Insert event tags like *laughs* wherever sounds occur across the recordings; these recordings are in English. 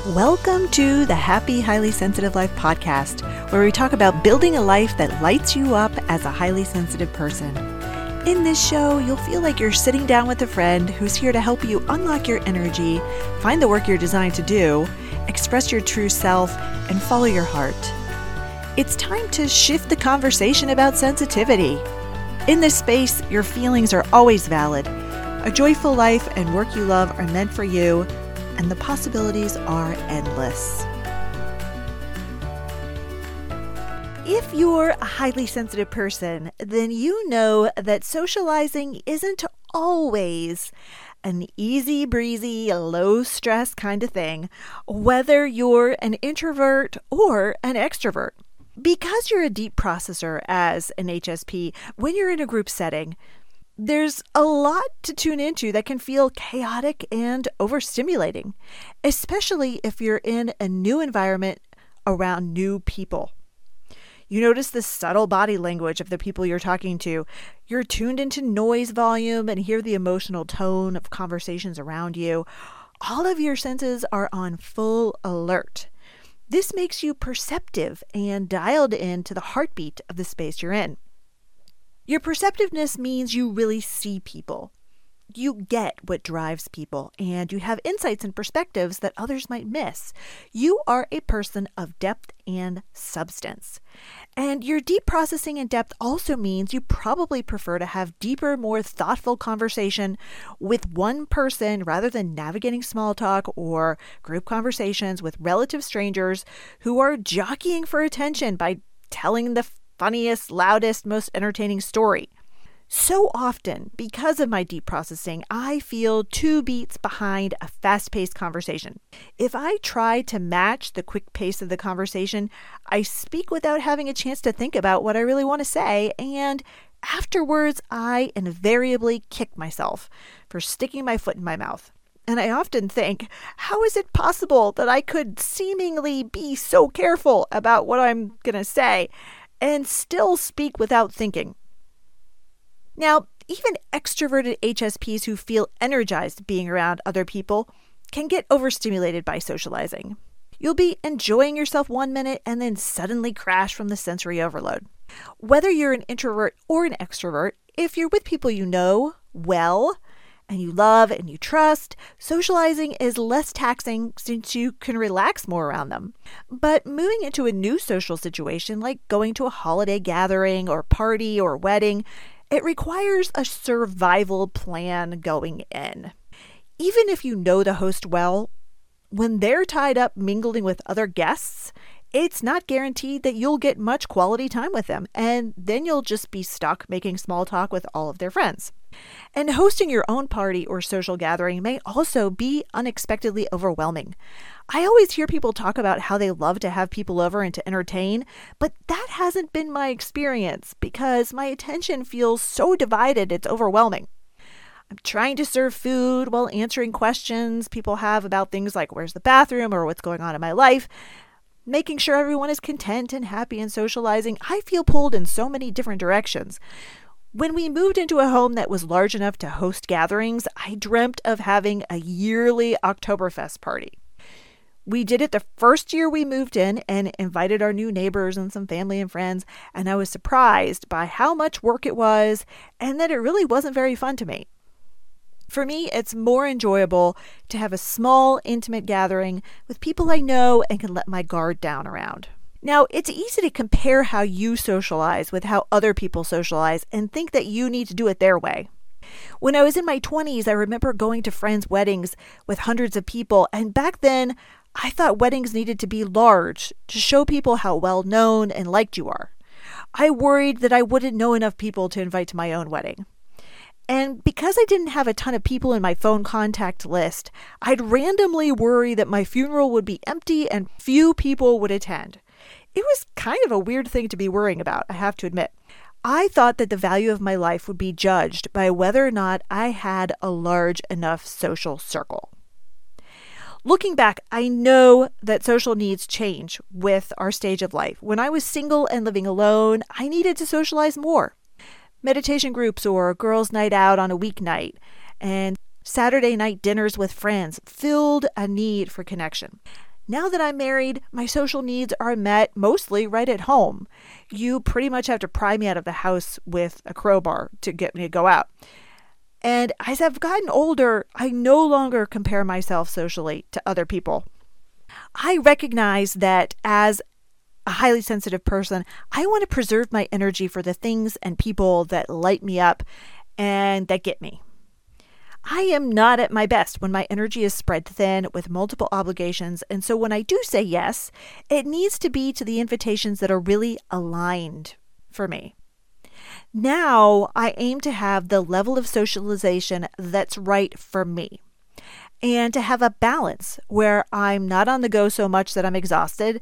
Welcome to the Happy Highly Sensitive Life podcast, where we talk about building a life that lights you up as a highly sensitive person. In this show, you'll feel like you're sitting down with a friend who's here to help you unlock your energy, find the work you're designed to do, express your true self, and follow your heart. It's time to shift the conversation about sensitivity. In this space, your feelings are always valid. A joyful life and work you love are meant for you and the possibilities are endless. If you're a highly sensitive person, then you know that socializing isn't always an easy breezy, low stress kind of thing, whether you're an introvert or an extrovert. Because you're a deep processor as an HSP, when you're in a group setting, there's a lot to tune into that can feel chaotic and overstimulating, especially if you're in a new environment around new people. You notice the subtle body language of the people you're talking to. You're tuned into noise volume and hear the emotional tone of conversations around you. All of your senses are on full alert. This makes you perceptive and dialed in to the heartbeat of the space you're in. Your perceptiveness means you really see people. You get what drives people, and you have insights and perspectives that others might miss. You are a person of depth and substance. And your deep processing and depth also means you probably prefer to have deeper, more thoughtful conversation with one person rather than navigating small talk or group conversations with relative strangers who are jockeying for attention by telling the funniest, loudest, most entertaining story. So often, because of my deep processing, I feel two beats behind a fast paced conversation. If I try to match the quick pace of the conversation, I speak without having a chance to think about what I really want to say, and afterwards, I invariably kick myself for sticking my foot in my mouth. And I often think, how is it possible that I could seemingly be so careful about what I'm going to say and still speak without thinking. Now, even extroverted HSPs who feel energized being around other people can get overstimulated by socializing. You'll be enjoying yourself one minute and then suddenly crash from the sensory overload. Whether you're an introvert or an extrovert, if you're with people you know well, and you love and you trust, socializing is less taxing since you can relax more around them. But moving into a new social situation, like going to a holiday gathering or party or wedding, it requires a survival plan going in. Even if you know the host well, when they're tied up mingling with other guests, it's not guaranteed that you'll get much quality time with them, and then you'll just be stuck making small talk with all of their friends. And hosting your own party or social gathering may also be unexpectedly overwhelming. I always hear people talk about how they love to have people over and to entertain, but that hasn't been my experience because my attention feels so divided it's overwhelming. I'm trying to serve food while answering questions people have about things like where's the bathroom or what's going on in my life. Making sure everyone is content and happy and socializing, I feel pulled in so many different directions. When we moved into a home that was large enough to host gatherings, I dreamt of having a yearly Oktoberfest party. We did it the first year we moved in and invited our new neighbors and some family and friends, and I was surprised by how much work it was and that it really wasn't very fun to me. For me, it's more enjoyable to have a small, intimate gathering with people I know and can let my guard down around. Now, it's easy to compare how you socialize with how other people socialize and think that you need to do it their way. When I was in my 20s, I remember going to friends' weddings with hundreds of people, and back then, I thought weddings needed to be large to show people how well known and liked you are. I worried that I wouldn't know enough people to invite to my own wedding. And because I didn't have a ton of people in my phone contact list, I'd randomly worry that my funeral would be empty and few people would attend. It was kind of a weird thing to be worrying about, I have to admit. I thought that the value of my life would be judged by whether or not I had a large enough social circle. Looking back, I know that social needs change with our stage of life. When I was single and living alone, I needed to socialize more. Meditation groups or girls' night out on a weeknight, and Saturday night dinners with friends filled a need for connection. Now that I'm married, my social needs are met mostly right at home. You pretty much have to pry me out of the house with a crowbar to get me to go out. And as I've gotten older, I no longer compare myself socially to other people. I recognize that as a highly sensitive person, I want to preserve my energy for the things and people that light me up and that get me. I am not at my best when my energy is spread thin with multiple obligations, and so when I do say yes, it needs to be to the invitations that are really aligned for me. Now I aim to have the level of socialization that's right for me and to have a balance where I'm not on the go so much that I'm exhausted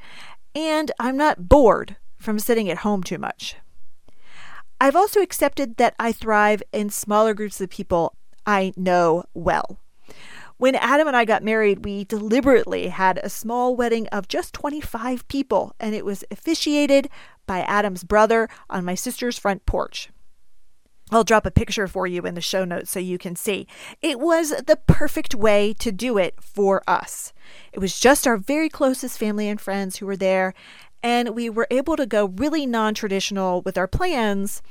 and I'm not bored from sitting at home too much. I've also accepted that I thrive in smaller groups of people I know well. When Adam and I got married, we deliberately had a small wedding of just 25 people, and it was officiated by Adam's brother on my sister's front porch. I'll drop a picture for you in the show notes so you can see. It was the perfect way to do it for us. It was just our very closest family and friends who were there, and we were able to go really non traditional with our plans.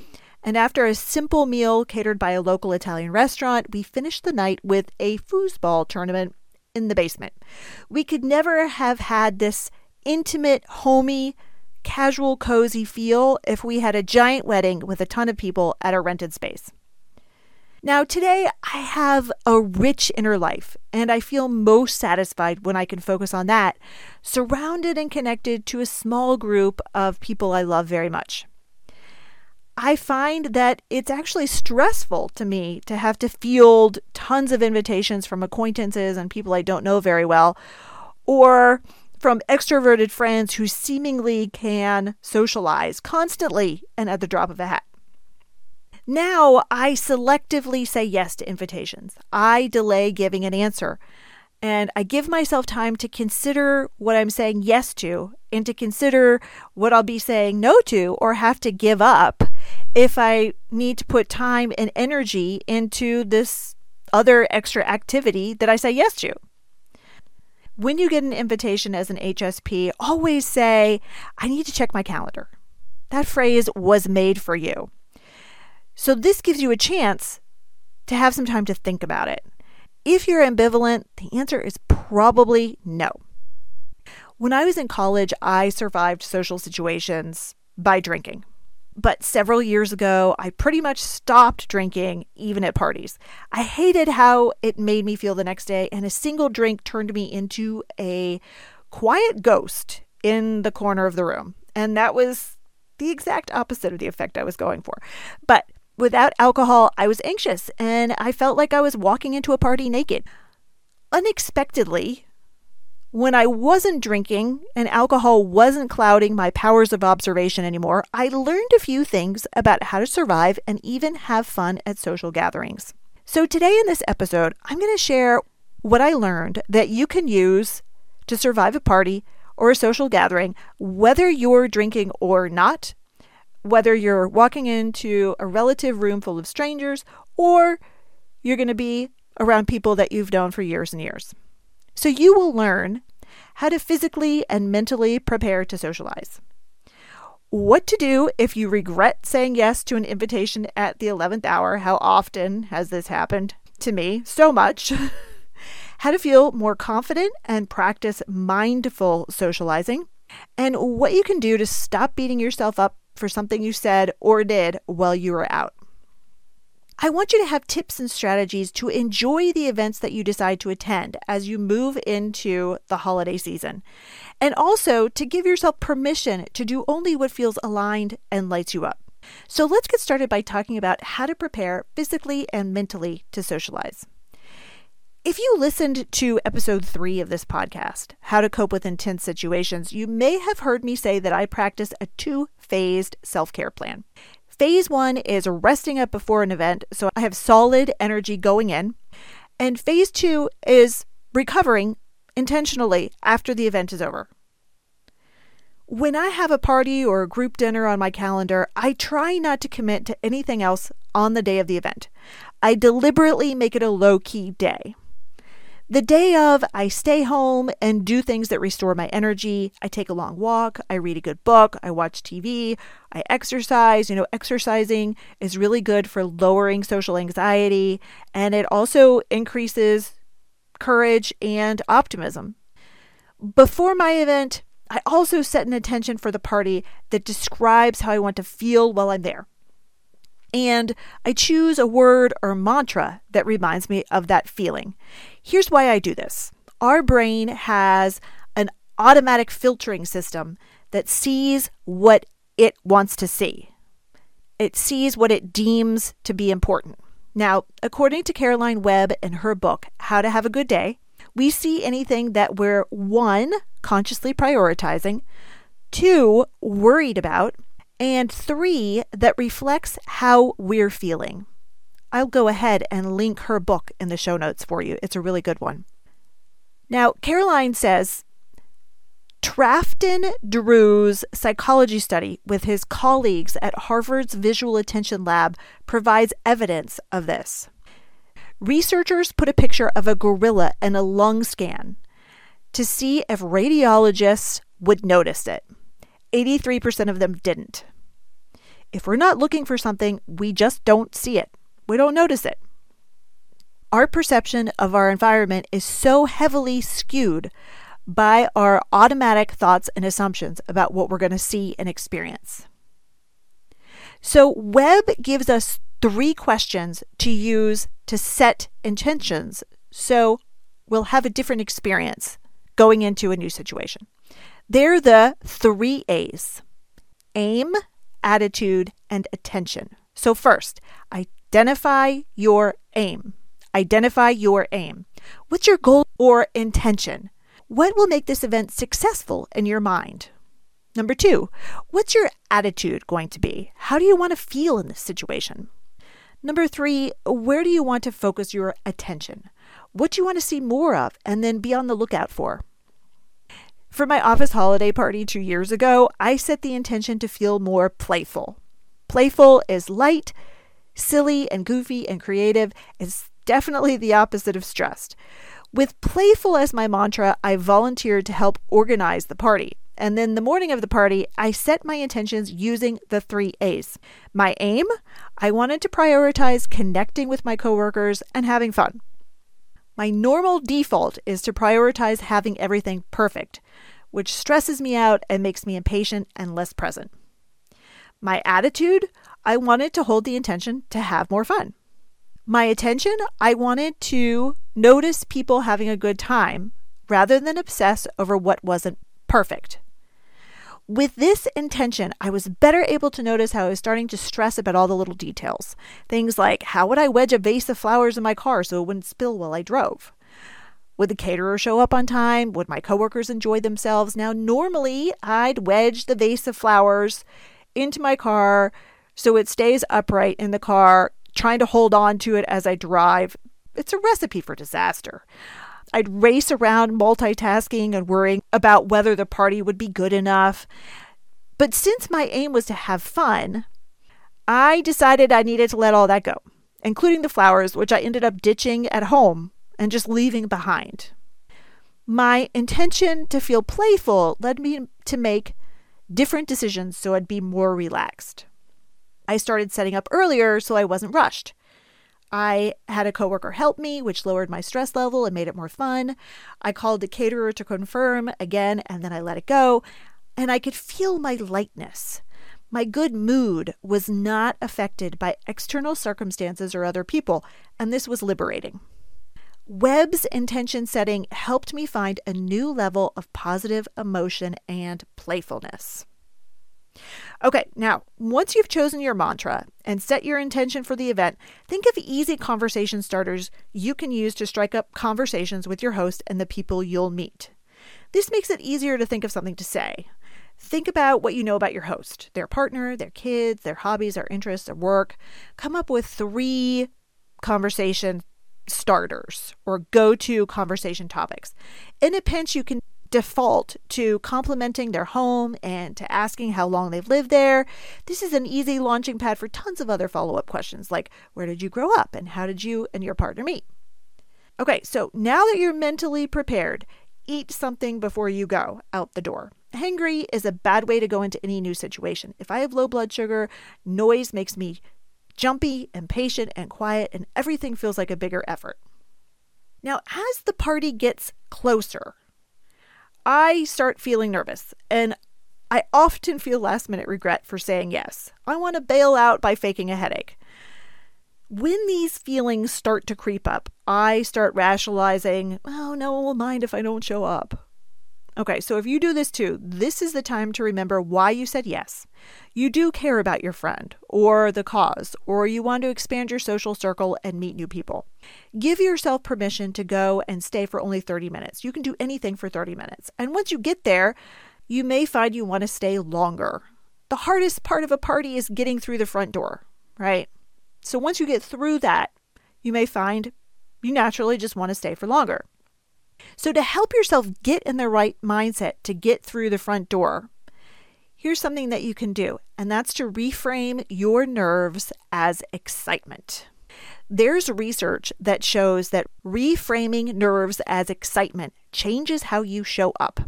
And after a simple meal catered by a local Italian restaurant, we finished the night with a foosball tournament in the basement. We could never have had this intimate, homey, casual, cozy feel if we had a giant wedding with a ton of people at a rented space. Now, today I have a rich inner life, and I feel most satisfied when I can focus on that, surrounded and connected to a small group of people I love very much. I find that it's actually stressful to me to have to field tons of invitations from acquaintances and people I don't know very well, or from extroverted friends who seemingly can socialize constantly and at the drop of a hat. Now I selectively say yes to invitations. I delay giving an answer. And I give myself time to consider what I'm saying yes to and to consider what I'll be saying no to or have to give up if I need to put time and energy into this other extra activity that I say yes to. When you get an invitation as an HSP, always say, I need to check my calendar. That phrase was made for you. So, this gives you a chance to have some time to think about it. If you're ambivalent, the answer is probably no. When I was in college, I survived social situations by drinking. But several years ago, I pretty much stopped drinking, even at parties. I hated how it made me feel the next day, and a single drink turned me into a quiet ghost in the corner of the room. And that was the exact opposite of the effect I was going for. But without alcohol, I was anxious and I felt like I was walking into a party naked. Unexpectedly, when I wasn't drinking and alcohol wasn't clouding my powers of observation anymore, I learned a few things about how to survive and even have fun at social gatherings. So, today in this episode, I'm going to share what I learned that you can use to survive a party or a social gathering, whether you're drinking or not, whether you're walking into a relative room full of strangers or you're going to be around people that you've known for years and years. So you will learn how to physically and mentally prepare to socialize. What to do if you regret saying yes to an invitation at the 11th hour. How often has this happened to me? So much. *laughs* how to feel more confident and practice mindful socializing. And what you can do to stop beating yourself up for something you said or did while you were out. I want you to have tips and strategies to enjoy the events that you decide to attend as you move into the holiday season, and also to give yourself permission to do only what feels aligned and lights you up. So let's get started by talking about how to prepare physically and mentally to socialize. If you listened to episode three of this podcast, How to Cope with Intense Situations, you may have heard me say that I practice a two phased self care plan. Phase one is resting up before an event, so I have solid energy going in. And phase two is recovering intentionally after the event is over. When I have a party or a group dinner on my calendar, I try not to commit to anything else on the day of the event. I deliberately make it a low key day. The day of, I stay home and do things that restore my energy. I take a long walk, I read a good book, I watch TV, I exercise. You know, exercising is really good for lowering social anxiety and it also increases courage and optimism. Before my event, I also set an intention for the party that describes how I want to feel while I'm there. And I choose a word or mantra that reminds me of that feeling. Here's why I do this our brain has an automatic filtering system that sees what it wants to see, it sees what it deems to be important. Now, according to Caroline Webb in her book, How to Have a Good Day, we see anything that we're one, consciously prioritizing, two, worried about, and three, that reflects how we're feeling. I'll go ahead and link her book in the show notes for you. It's a really good one. Now, Caroline says Trafton Drew's psychology study with his colleagues at Harvard's Visual Attention Lab provides evidence of this. Researchers put a picture of a gorilla in a lung scan to see if radiologists would notice it. 83% of them didn't. If we're not looking for something, we just don't see it. We don't notice it. Our perception of our environment is so heavily skewed by our automatic thoughts and assumptions about what we're going to see and experience. So, Webb gives us three questions to use to set intentions so we'll have a different experience going into a new situation. They're the three A's aim, attitude, and attention. So, first, identify your aim. Identify your aim. What's your goal or intention? What will make this event successful in your mind? Number two, what's your attitude going to be? How do you want to feel in this situation? Number three, where do you want to focus your attention? What do you want to see more of and then be on the lookout for? For my office holiday party two years ago, I set the intention to feel more playful. Playful is light, silly, and goofy and creative. It's definitely the opposite of stressed. With playful as my mantra, I volunteered to help organize the party. And then the morning of the party, I set my intentions using the three A's. My aim I wanted to prioritize connecting with my coworkers and having fun. My normal default is to prioritize having everything perfect, which stresses me out and makes me impatient and less present. My attitude, I wanted to hold the intention to have more fun. My attention, I wanted to notice people having a good time rather than obsess over what wasn't perfect. With this intention, I was better able to notice how I was starting to stress about all the little details. Things like how would I wedge a vase of flowers in my car so it wouldn't spill while I drove? Would the caterer show up on time? Would my coworkers enjoy themselves? Now, normally I'd wedge the vase of flowers into my car so it stays upright in the car, trying to hold on to it as I drive. It's a recipe for disaster. I'd race around multitasking and worrying about whether the party would be good enough. But since my aim was to have fun, I decided I needed to let all that go, including the flowers, which I ended up ditching at home and just leaving behind. My intention to feel playful led me to make different decisions so I'd be more relaxed. I started setting up earlier so I wasn't rushed. I had a coworker help me, which lowered my stress level and made it more fun. I called the caterer to confirm again, and then I let it go. And I could feel my lightness. My good mood was not affected by external circumstances or other people, and this was liberating. Webb's intention setting helped me find a new level of positive emotion and playfulness. Okay, now, once you've chosen your mantra and set your intention for the event, think of easy conversation starters you can use to strike up conversations with your host and the people you'll meet. This makes it easier to think of something to say. Think about what you know about your host, their partner, their kids, their hobbies, their interests, their work. Come up with three conversation starters or go to conversation topics. In a pinch, you can default to complimenting their home and to asking how long they've lived there. This is an easy launching pad for tons of other follow up questions like where did you grow up and how did you and your partner meet? Okay, so now that you're mentally prepared, eat something before you go out the door. Hangry is a bad way to go into any new situation. If I have low blood sugar, noise makes me jumpy, impatient, and quiet, and everything feels like a bigger effort. Now, as the party gets closer, I start feeling nervous and I often feel last minute regret for saying yes. I want to bail out by faking a headache. When these feelings start to creep up, I start rationalizing, oh, no one will mind if I don't show up. Okay, so if you do this too, this is the time to remember why you said yes. You do care about your friend or the cause, or you want to expand your social circle and meet new people. Give yourself permission to go and stay for only 30 minutes. You can do anything for 30 minutes. And once you get there, you may find you want to stay longer. The hardest part of a party is getting through the front door, right? So once you get through that, you may find you naturally just want to stay for longer. So, to help yourself get in the right mindset to get through the front door, here's something that you can do, and that's to reframe your nerves as excitement. There's research that shows that reframing nerves as excitement changes how you show up.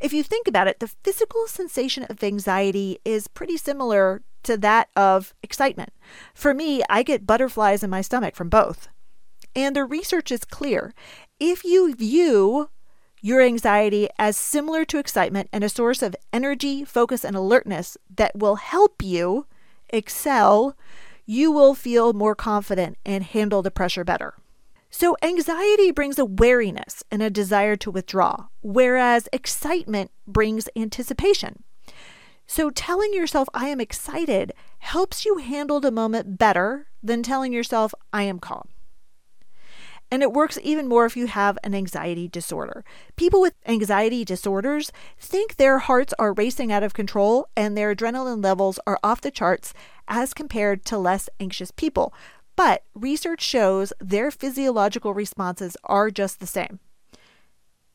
If you think about it, the physical sensation of anxiety is pretty similar to that of excitement. For me, I get butterflies in my stomach from both. And the research is clear. If you view your anxiety as similar to excitement and a source of energy, focus, and alertness that will help you excel, you will feel more confident and handle the pressure better. So, anxiety brings a wariness and a desire to withdraw, whereas excitement brings anticipation. So, telling yourself, I am excited, helps you handle the moment better than telling yourself, I am calm. And it works even more if you have an anxiety disorder. People with anxiety disorders think their hearts are racing out of control and their adrenaline levels are off the charts as compared to less anxious people. But research shows their physiological responses are just the same.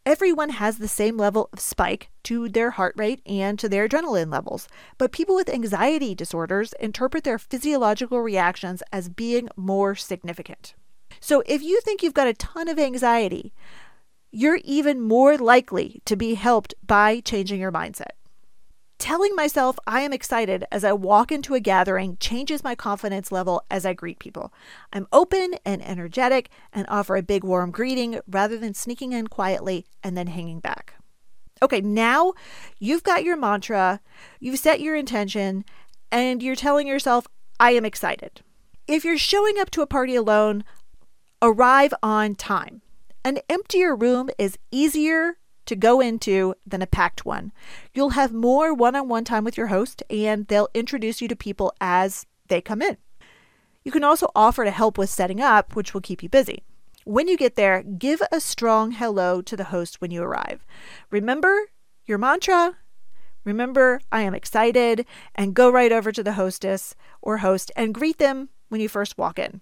Everyone has the same level of spike to their heart rate and to their adrenaline levels, but people with anxiety disorders interpret their physiological reactions as being more significant. So if you think you've got a ton of anxiety, you're even more likely to be helped by changing your mindset. Telling myself I am excited as I walk into a gathering changes my confidence level as I greet people. I'm open and energetic and offer a big warm greeting rather than sneaking in quietly and then hanging back. Okay, now you've got your mantra, you've set your intention, and you're telling yourself, I am excited. If you're showing up to a party alone, Arrive on time. An emptier room is easier to go into than a packed one. You'll have more one on one time with your host, and they'll introduce you to people as they come in. You can also offer to help with setting up, which will keep you busy. When you get there, give a strong hello to the host when you arrive. Remember your mantra. Remember, I am excited, and go right over to the hostess or host and greet them when you first walk in.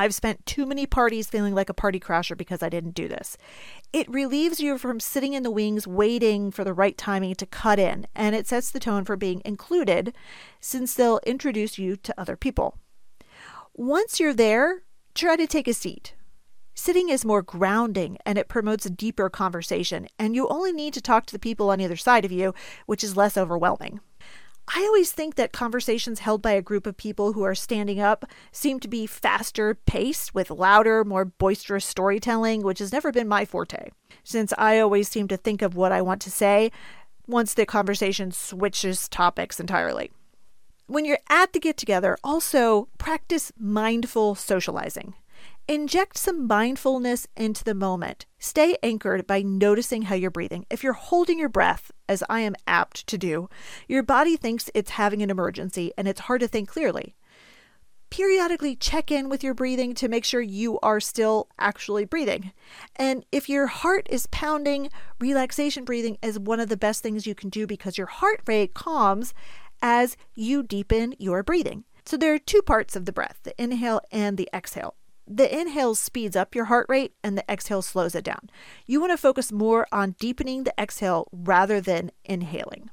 I've spent too many parties feeling like a party crasher because I didn't do this. It relieves you from sitting in the wings waiting for the right timing to cut in, and it sets the tone for being included since they'll introduce you to other people. Once you're there, try to take a seat. Sitting is more grounding and it promotes a deeper conversation, and you only need to talk to the people on either side of you, which is less overwhelming. I always think that conversations held by a group of people who are standing up seem to be faster paced with louder, more boisterous storytelling, which has never been my forte, since I always seem to think of what I want to say once the conversation switches topics entirely. When you're at the get together, also practice mindful socializing. Inject some mindfulness into the moment. Stay anchored by noticing how you're breathing. If you're holding your breath, as I am apt to do, your body thinks it's having an emergency and it's hard to think clearly. Periodically check in with your breathing to make sure you are still actually breathing. And if your heart is pounding, relaxation breathing is one of the best things you can do because your heart rate calms as you deepen your breathing. So there are two parts of the breath the inhale and the exhale The inhale speeds up your heart rate and the exhale slows it down. You want to focus more on deepening the exhale rather than inhaling.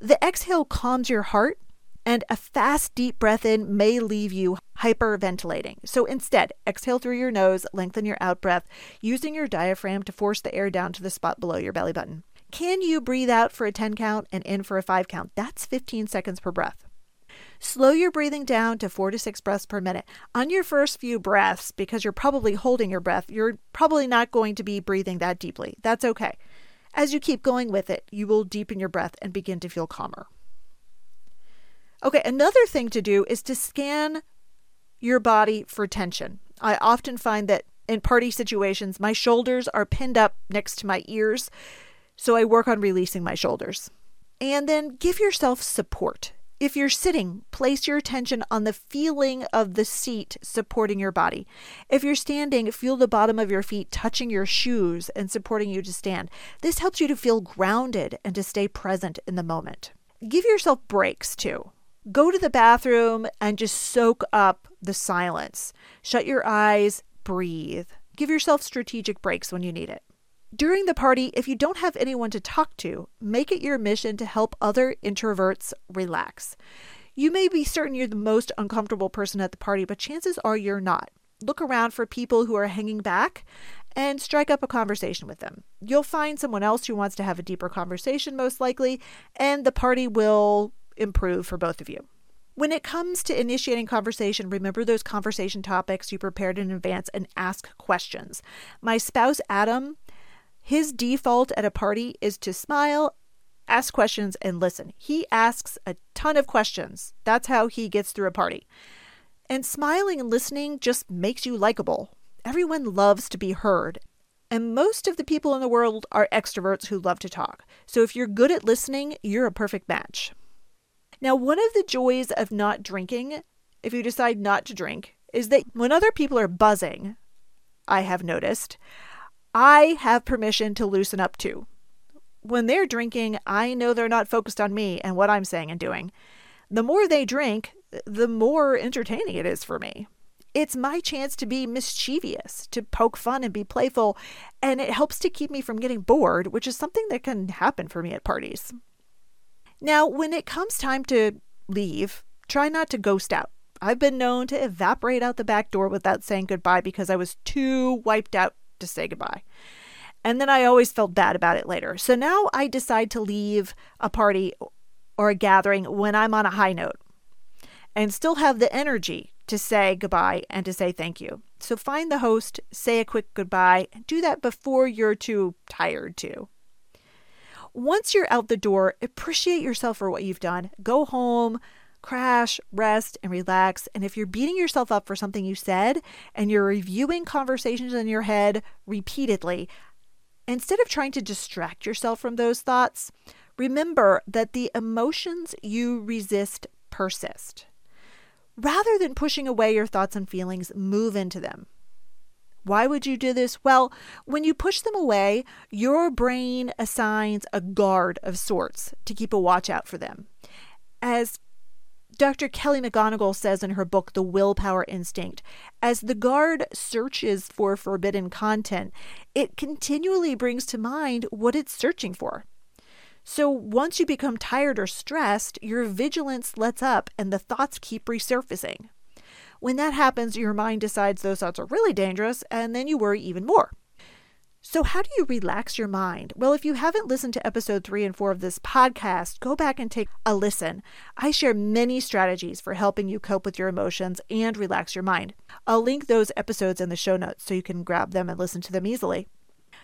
The exhale calms your heart, and a fast, deep breath in may leave you hyperventilating. So instead, exhale through your nose, lengthen your out breath, using your diaphragm to force the air down to the spot below your belly button. Can you breathe out for a 10 count and in for a 5 count? That's 15 seconds per breath. Slow your breathing down to four to six breaths per minute. On your first few breaths, because you're probably holding your breath, you're probably not going to be breathing that deeply. That's okay. As you keep going with it, you will deepen your breath and begin to feel calmer. Okay, another thing to do is to scan your body for tension. I often find that in party situations, my shoulders are pinned up next to my ears, so I work on releasing my shoulders. And then give yourself support. If you're sitting, place your attention on the feeling of the seat supporting your body. If you're standing, feel the bottom of your feet touching your shoes and supporting you to stand. This helps you to feel grounded and to stay present in the moment. Give yourself breaks too. Go to the bathroom and just soak up the silence. Shut your eyes, breathe. Give yourself strategic breaks when you need it. During the party, if you don't have anyone to talk to, make it your mission to help other introverts relax. You may be certain you're the most uncomfortable person at the party, but chances are you're not. Look around for people who are hanging back and strike up a conversation with them. You'll find someone else who wants to have a deeper conversation, most likely, and the party will improve for both of you. When it comes to initiating conversation, remember those conversation topics you prepared in advance and ask questions. My spouse, Adam, his default at a party is to smile, ask questions, and listen. He asks a ton of questions. That's how he gets through a party. And smiling and listening just makes you likable. Everyone loves to be heard. And most of the people in the world are extroverts who love to talk. So if you're good at listening, you're a perfect match. Now, one of the joys of not drinking, if you decide not to drink, is that when other people are buzzing, I have noticed, I have permission to loosen up too. When they're drinking, I know they're not focused on me and what I'm saying and doing. The more they drink, the more entertaining it is for me. It's my chance to be mischievous, to poke fun and be playful, and it helps to keep me from getting bored, which is something that can happen for me at parties. Now, when it comes time to leave, try not to ghost out. I've been known to evaporate out the back door without saying goodbye because I was too wiped out to say goodbye. And then I always felt bad about it later. So now I decide to leave a party or a gathering when I'm on a high note and still have the energy to say goodbye and to say thank you. So find the host, say a quick goodbye, do that before you're too tired to. Once you're out the door, appreciate yourself for what you've done. Go home, crash, rest, and relax. And if you're beating yourself up for something you said and you're reviewing conversations in your head repeatedly, instead of trying to distract yourself from those thoughts, remember that the emotions you resist persist. Rather than pushing away your thoughts and feelings, move into them. Why would you do this? Well, when you push them away, your brain assigns a guard of sorts to keep a watch out for them. As Dr. Kelly McGonigal says in her book, The Willpower Instinct, as the guard searches for forbidden content, it continually brings to mind what it's searching for. So once you become tired or stressed, your vigilance lets up and the thoughts keep resurfacing. When that happens, your mind decides those thoughts are really dangerous, and then you worry even more. So, how do you relax your mind? Well, if you haven't listened to episode three and four of this podcast, go back and take a listen. I share many strategies for helping you cope with your emotions and relax your mind. I'll link those episodes in the show notes so you can grab them and listen to them easily.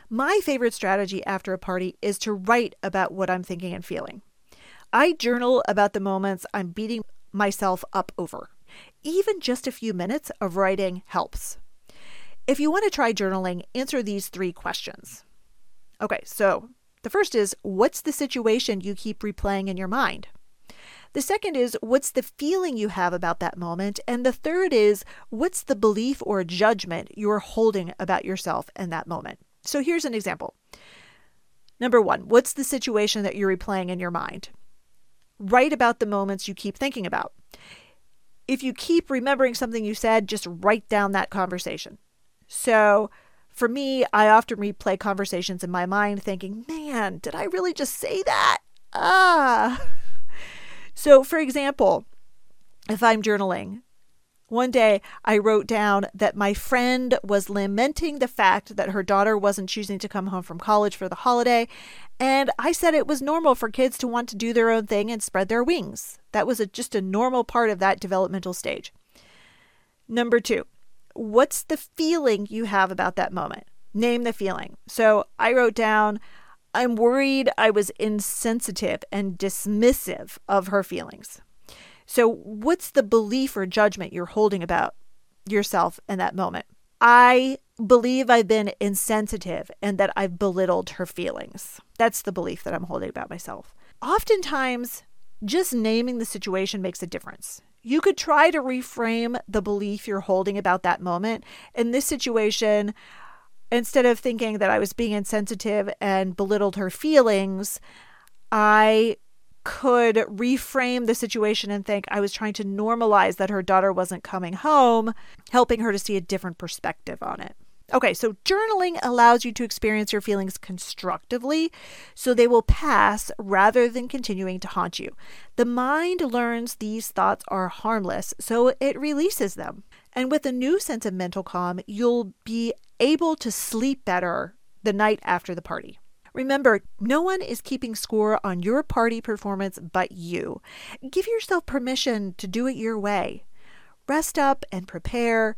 My favorite strategy after a party is to write about what I'm thinking and feeling. I journal about the moments I'm beating myself up over. Even just a few minutes of writing helps. If you want to try journaling, answer these three questions. Okay, so the first is what's the situation you keep replaying in your mind? The second is what's the feeling you have about that moment? And the third is what's the belief or judgment you're holding about yourself in that moment? So here's an example. Number one, what's the situation that you're replaying in your mind? Write about the moments you keep thinking about. if you keep remembering something you said, just write down that conversation. So, for me, I often replay conversations in my mind thinking, man, did I really just say that? Ah. So, for example, if I'm journaling, one day I wrote down that my friend was lamenting the fact that her daughter wasn't choosing to come home from college for the holiday. And I said it was normal for kids to want to do their own thing and spread their wings. That was a, just a normal part of that developmental stage. Number two, what's the feeling you have about that moment? Name the feeling. So I wrote down, I'm worried I was insensitive and dismissive of her feelings. So, what's the belief or judgment you're holding about yourself in that moment? I believe I've been insensitive and that I've belittled her feelings. That's the belief that I'm holding about myself. Oftentimes, just naming the situation makes a difference. You could try to reframe the belief you're holding about that moment. In this situation, instead of thinking that I was being insensitive and belittled her feelings, I could reframe the situation and think I was trying to normalize that her daughter wasn't coming home, helping her to see a different perspective on it. Okay, so journaling allows you to experience your feelings constructively so they will pass rather than continuing to haunt you. The mind learns these thoughts are harmless, so it releases them. And with a new sense of mental calm, you'll be able to sleep better the night after the party. Remember, no one is keeping score on your party performance but you. Give yourself permission to do it your way. Rest up and prepare.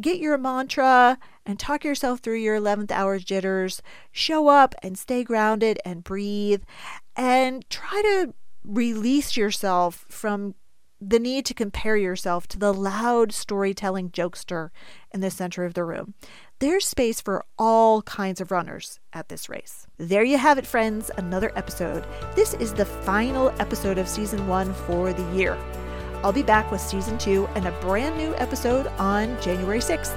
Get your mantra and talk yourself through your 11th hour jitters. Show up and stay grounded and breathe. And try to release yourself from the need to compare yourself to the loud storytelling jokester in the center of the room. There's space for all kinds of runners at this race. There you have it, friends, another episode. This is the final episode of season one for the year. I'll be back with season two and a brand new episode on January 6th.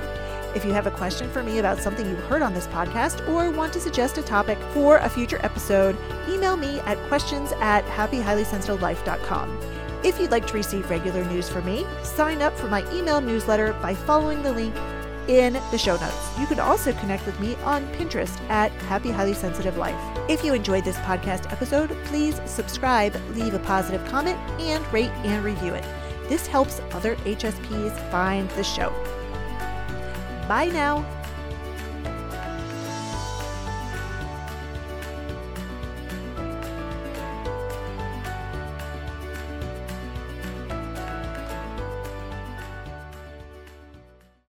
If you have a question for me about something you heard on this podcast or want to suggest a topic for a future episode, email me at questions at happyhighlysensitivelife.com. If you'd like to receive regular news from me, sign up for my email newsletter by following the link in the show notes. You can also connect with me on Pinterest at Happy Highly Sensitive Life. If you enjoyed this podcast episode, please subscribe, leave a positive comment, and rate and review it. This helps other HSPs find the show. Bye now.